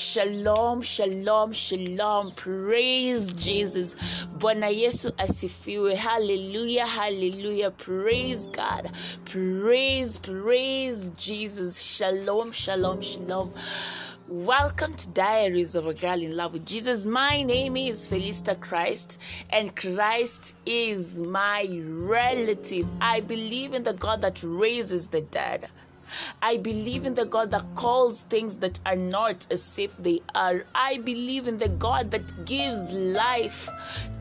Shalom, shalom, shalom. Praise Jesus. Bwana Yesu asifiwe. Hallelujah, hallelujah. Praise God. Praise, praise Jesus. Shalom, shalom, shalom. Welcome to Diaries of a Girl in Love with Jesus. My name is Felista Christ, and Christ is my relative. I believe in the God that raises the dead. I believe in the God that calls things that are not as if they are. I believe in the God that gives life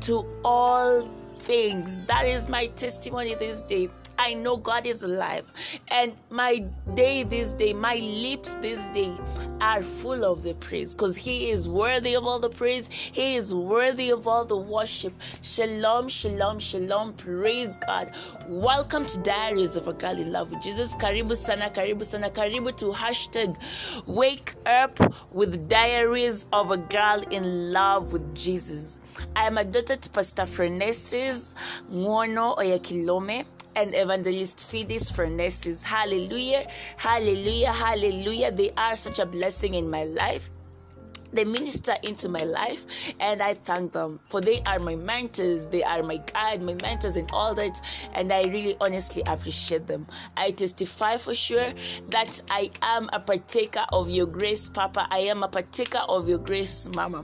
to all things. That is my testimony this day. I know God is alive. And my day this day, my lips this day are full of the praise because He is worthy of all the praise. He is worthy of all the worship. Shalom, shalom, shalom. Praise God. Welcome to Diaries of a Girl in Love with Jesus. Karibu sana, karibu sana, karibu to hashtag Wake Up with Diaries of a Girl in Love with Jesus. I am a daughter to Pastor Frenesis Ngono Oyakhilome and evangelist Fidis Frenesis. Hallelujah, hallelujah, hallelujah. They are such a blessing in my life. They minister into my life and i thank them for they are my mentors they are my guide my mentors and all that and i really honestly appreciate them. I testify for sure that i am a partaker of your grace papa. I am a partaker of your grace mama.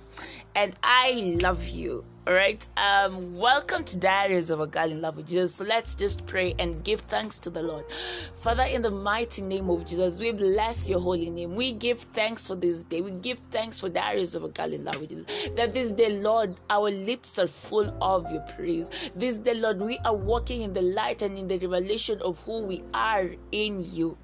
And i love you all right. Um, welcome to Diaries of a Girl in Love with Jesus. So let's just pray and give thanks to the Lord. Father, in the mighty name of Jesus, we bless your holy name. We give thanks for this day. We give thanks for Diaries of a Girl in Love with Jesus. That this day, Lord, our lips are full of your praise. This day, Lord, we are walking in the light and in the revelation of who we are in you.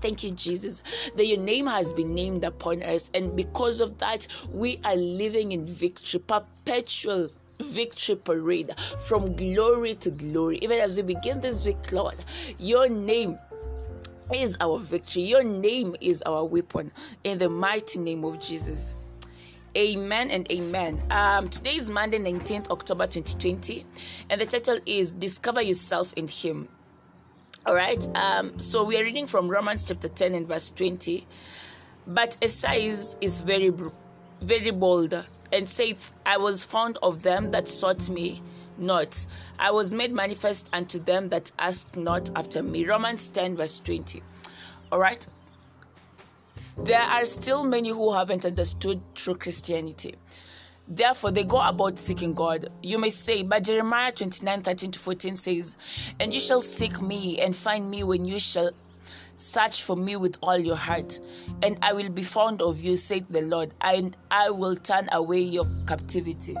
Thank you, Jesus, that your name has been named upon us. And because of that, we are living in victory, perpetual victory parade from glory to glory. Even as we begin this week, Lord, your name is our victory. Your name is our weapon. In the mighty name of Jesus. Amen and amen. Um, today is Monday, 19th October 2020, and the title is Discover Yourself in Him. All right. Um, so we are reading from Romans chapter 10 and verse 20. But Esaias is very, very bold and saith, I was found of them that sought me not. I was made manifest unto them that asked not after me. Romans 10 verse 20. All right. There are still many who haven't understood true Christianity. Therefore, they go about seeking God. You may say, but Jeremiah 29 13 to 14 says, And you shall seek me and find me when you shall search for me with all your heart, and I will be found of you, saith the Lord, and I will turn away your captivity.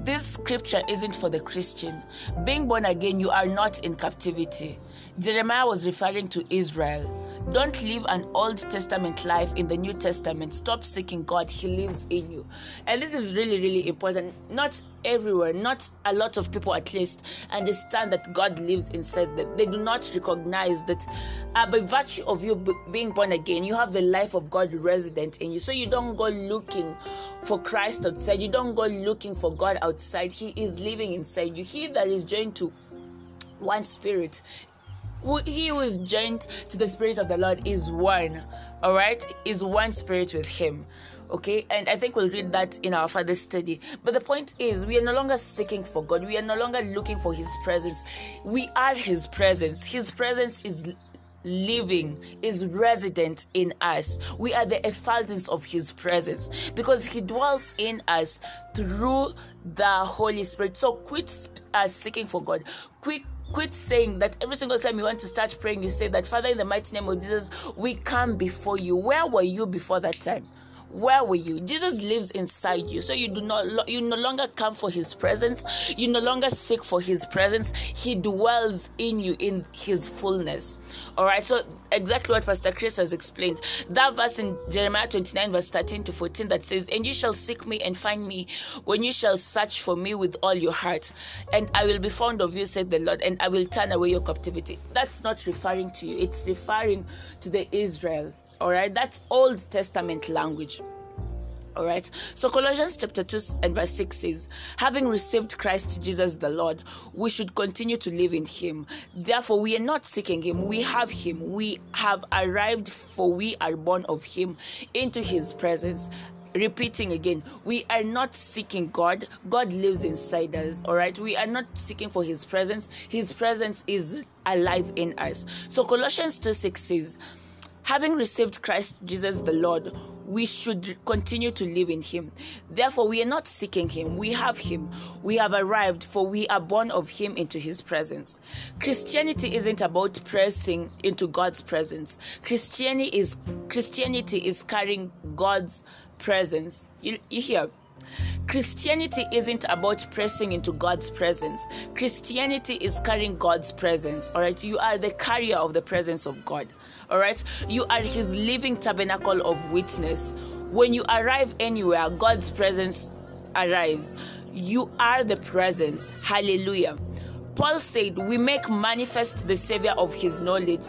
This scripture isn't for the Christian. Being born again, you are not in captivity. Jeremiah was referring to Israel. Don't live an Old Testament life in the New Testament. Stop seeking God. He lives in you. And this is really, really important. Not everywhere, not a lot of people at least, understand that God lives inside them. They do not recognize that uh, by virtue of you b- being born again, you have the life of God resident in you. So you don't go looking for Christ outside. You don't go looking for God outside. He is living inside you. He that is joined to one spirit he who is joined to the spirit of the lord is one all right is one spirit with him okay? And i think we'll read that in our further study. But the point is we are no longer seeking for god. We are no longer looking for his presence. We are his presence. His presence is living is resident in us. We are the effulgence of his presence because he dwells in us through the holy spirit. So quit uh, seeking for god. Quit quit saying that every single time you want to start praying, you say that, Father, in the mighty name of Jesus, we come before you. Where were you before that time? Where were you? Jesus lives inside you so you do not you no longer come for his presence. You no longer seek for his presence. He dwells in you in his fullness. All right so exactly what pastor chris has explained. That verse in jeremiah 29 verse 13 to 14 that says and you shall seek me and find me when you shall search for me with all your heart. And i will be fond of you said the lord and i will turn away your captivity. That's not referring to you. It's referring to the israel all right, that's Old Testament language. All right. So Colossians chapter 2 and verse 6 says, Having received Christ Jesus the Lord, we should continue to live in him. Therefore, we are not seeking him, we have him. We have arrived, for we are born of him into his presence repeating again we are not seeking god god lives inside us all right we are not seeking for his presence his presence is alive in us so colossians 2 6 says having received christ jesus the lord we should continue to live in him. Therefore, we are not seeking him, we have him. We have arrived, for we are born of him into his presence. Christianity isn't about pressing into God's presence. Christianity is Christianity is carrying God's presence. You, you hear? Christianity isn't about pressing into God's presence. Christianity is carrying God's presence. All right. You are the carrier of the presence of God. All right. You are his living tabernacle of witness. When you arrive anywhere, God's presence arrives. You are the presence. Hallelujah. Paul said, We make manifest the Savior of his knowledge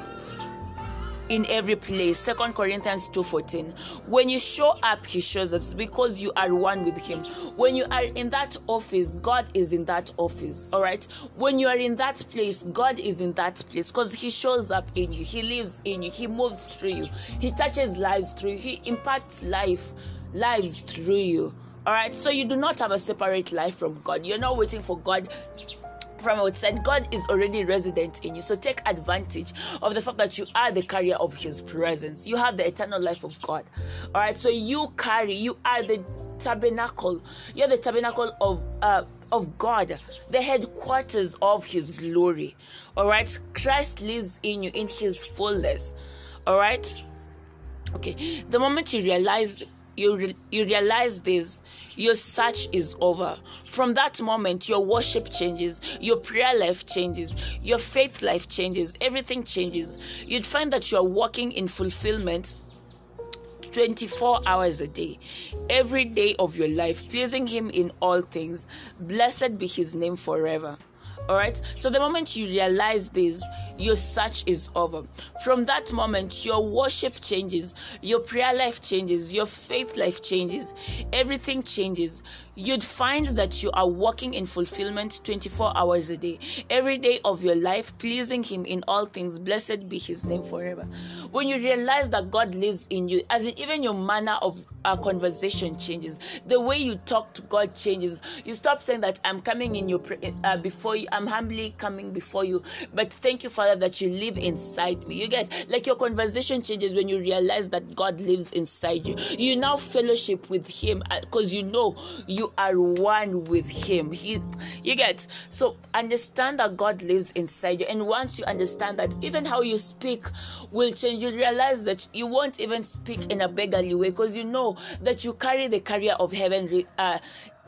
in every place. Second corinthians 2.14 when you show up he shows up because you are one with him. When you are in that office god is in that office all right? When you are in that place god is in that place because he shows up in you. He lives in you. He moves through you. He touches lives through you. He impacts life lives through you all right? So you do not have a separate life from god. You're not waiting for god from outside, God is already resident in you. So take advantage of the fact that you are the carrier of His presence. You have the eternal life of God. All right. So you carry. You are the tabernacle. You're the tabernacle of uh, of God, the headquarters of His glory. All right. Christ lives in you in His fullness. All right. Okay. The moment you realize you, re- you realize this, your search is over. From that moment, your worship changes, your prayer life changes, your faith life changes, everything changes. You'd find that you're walking in fulfillment 24 hours a day, every day of your life, pleasing Him in all things. Blessed be His name forever. All right. So the moment you realize this, your search is over. From that moment, your worship changes, your prayer life changes, your faith life changes, everything changes. You'd find that you are walking in fulfillment 24 hours a day, every day of your life, pleasing Him in all things. Blessed be His name forever. When you realize that God lives in you, as in even your manner of uh, conversation changes, the way you talk to God changes. You stop saying that I'm coming in your uh, before you. I'm humbly coming before you. But thank you, Father, that you live inside me. You get like your conversation changes when you realize that God lives inside you. You now fellowship with Him because uh, you know you are one with Him. He, you get so understand that God lives inside you, and once you understand that, even how you speak will change. You realize that you won't even speak in a beggarly way because you know that you carry the carrier of heaven uh,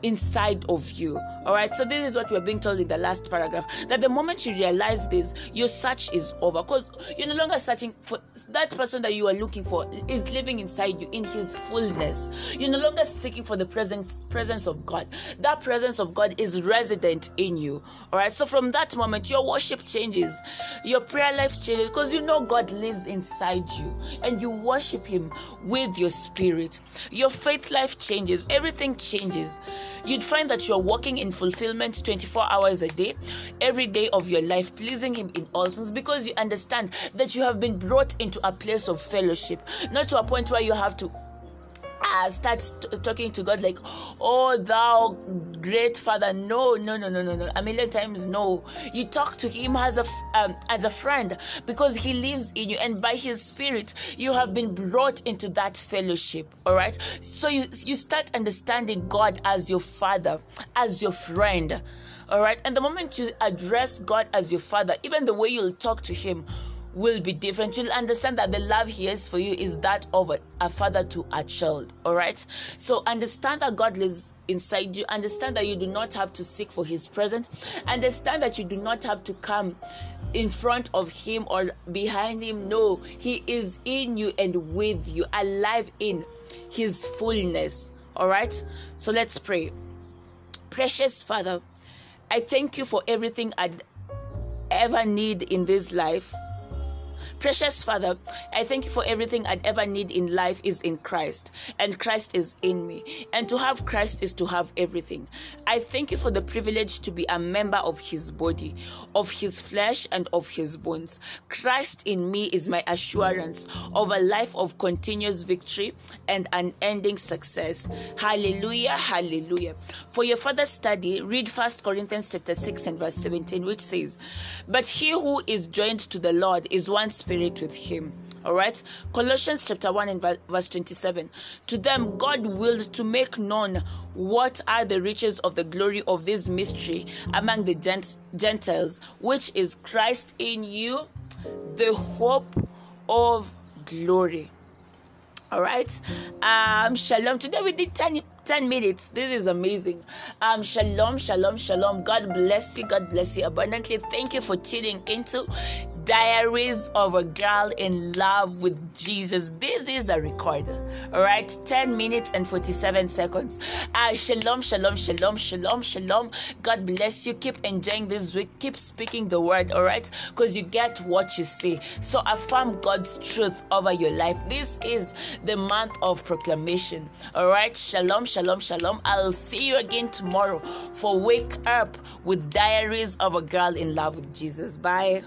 inside of you. All right. So this is what we're being told in the last paragraph that the moment you realize this, your search is over because you're no longer searching for that person that you are looking for is living inside you in His fullness. You're no longer seeking for the presence presence of God. That presence of God is resident in you. All right. So from that moment, your worship changes, your prayer life changes because you know God lives inside you and you worship Him with your spirit. Your faith life changes. Everything changes you'd find that you're walking in fulfillment 24 hours a day, every day of your life, pleasing Him in all things because you understand that you have been brought into a place of fellowship, not to a point where you have to uh, start t- talking to God like, "Oh, thou great Father." No, no, no, no, no, no. A million times no. You talk to Him as a um, as a friend because He lives in you, and by His Spirit, you have been brought into that fellowship. All right. So you you start understanding God as your Father, as your friend. All right. And the moment you address God as your Father, even the way you'll talk to Him will be different. You'll understand that the love he has for you is that of a, a father to a child. All right. So understand that God lives inside you. Understand that you do not have to seek for his presence. Understand that you do not have to come in front of him or behind him. No, he is in you and with you, alive in his fullness. All right. So let's pray. Precious Father, I thank you for everything I'd ever need in this life. Precious Father, I thank you for everything I'd ever need in life is in Christ, and Christ is in me. And to have Christ is to have everything. I thank you for the privilege to be a member of his body, of his flesh, and of his bones. Christ in me is my assurance of a life of continuous victory and unending success. Hallelujah, hallelujah. For your further study, read 1 Corinthians chapter 6 and verse 17, which says, But he who is joined to the Lord is one spirit with him. All right. Colossians chapter 1 and verse 27. To them, God willed to make known what are the riches of the glory of this mystery among the Gentiles, which is Christ in you, the hope of glory. All right. Um, shalom. Today we did 10, 10 minutes. This is amazing. Um, shalom, shalom, shalom. God bless you. God bless you abundantly. Thank you for tuning into Diaries of a Girl in Love with Jesus. This is a recorder, all right? 10 minutes and 47 seconds. Uh, shalom, shalom, shalom, shalom, shalom. God bless you. Keep enjoying this week. Keep speaking the word, all right? Because you get what you say. So affirm God's truth over your life. This is the month of proclamation, all right? Shalom, shalom, shalom. I'll see you again tomorrow for Wake Up with Diaries of a Girl in Love with Jesus. Bye.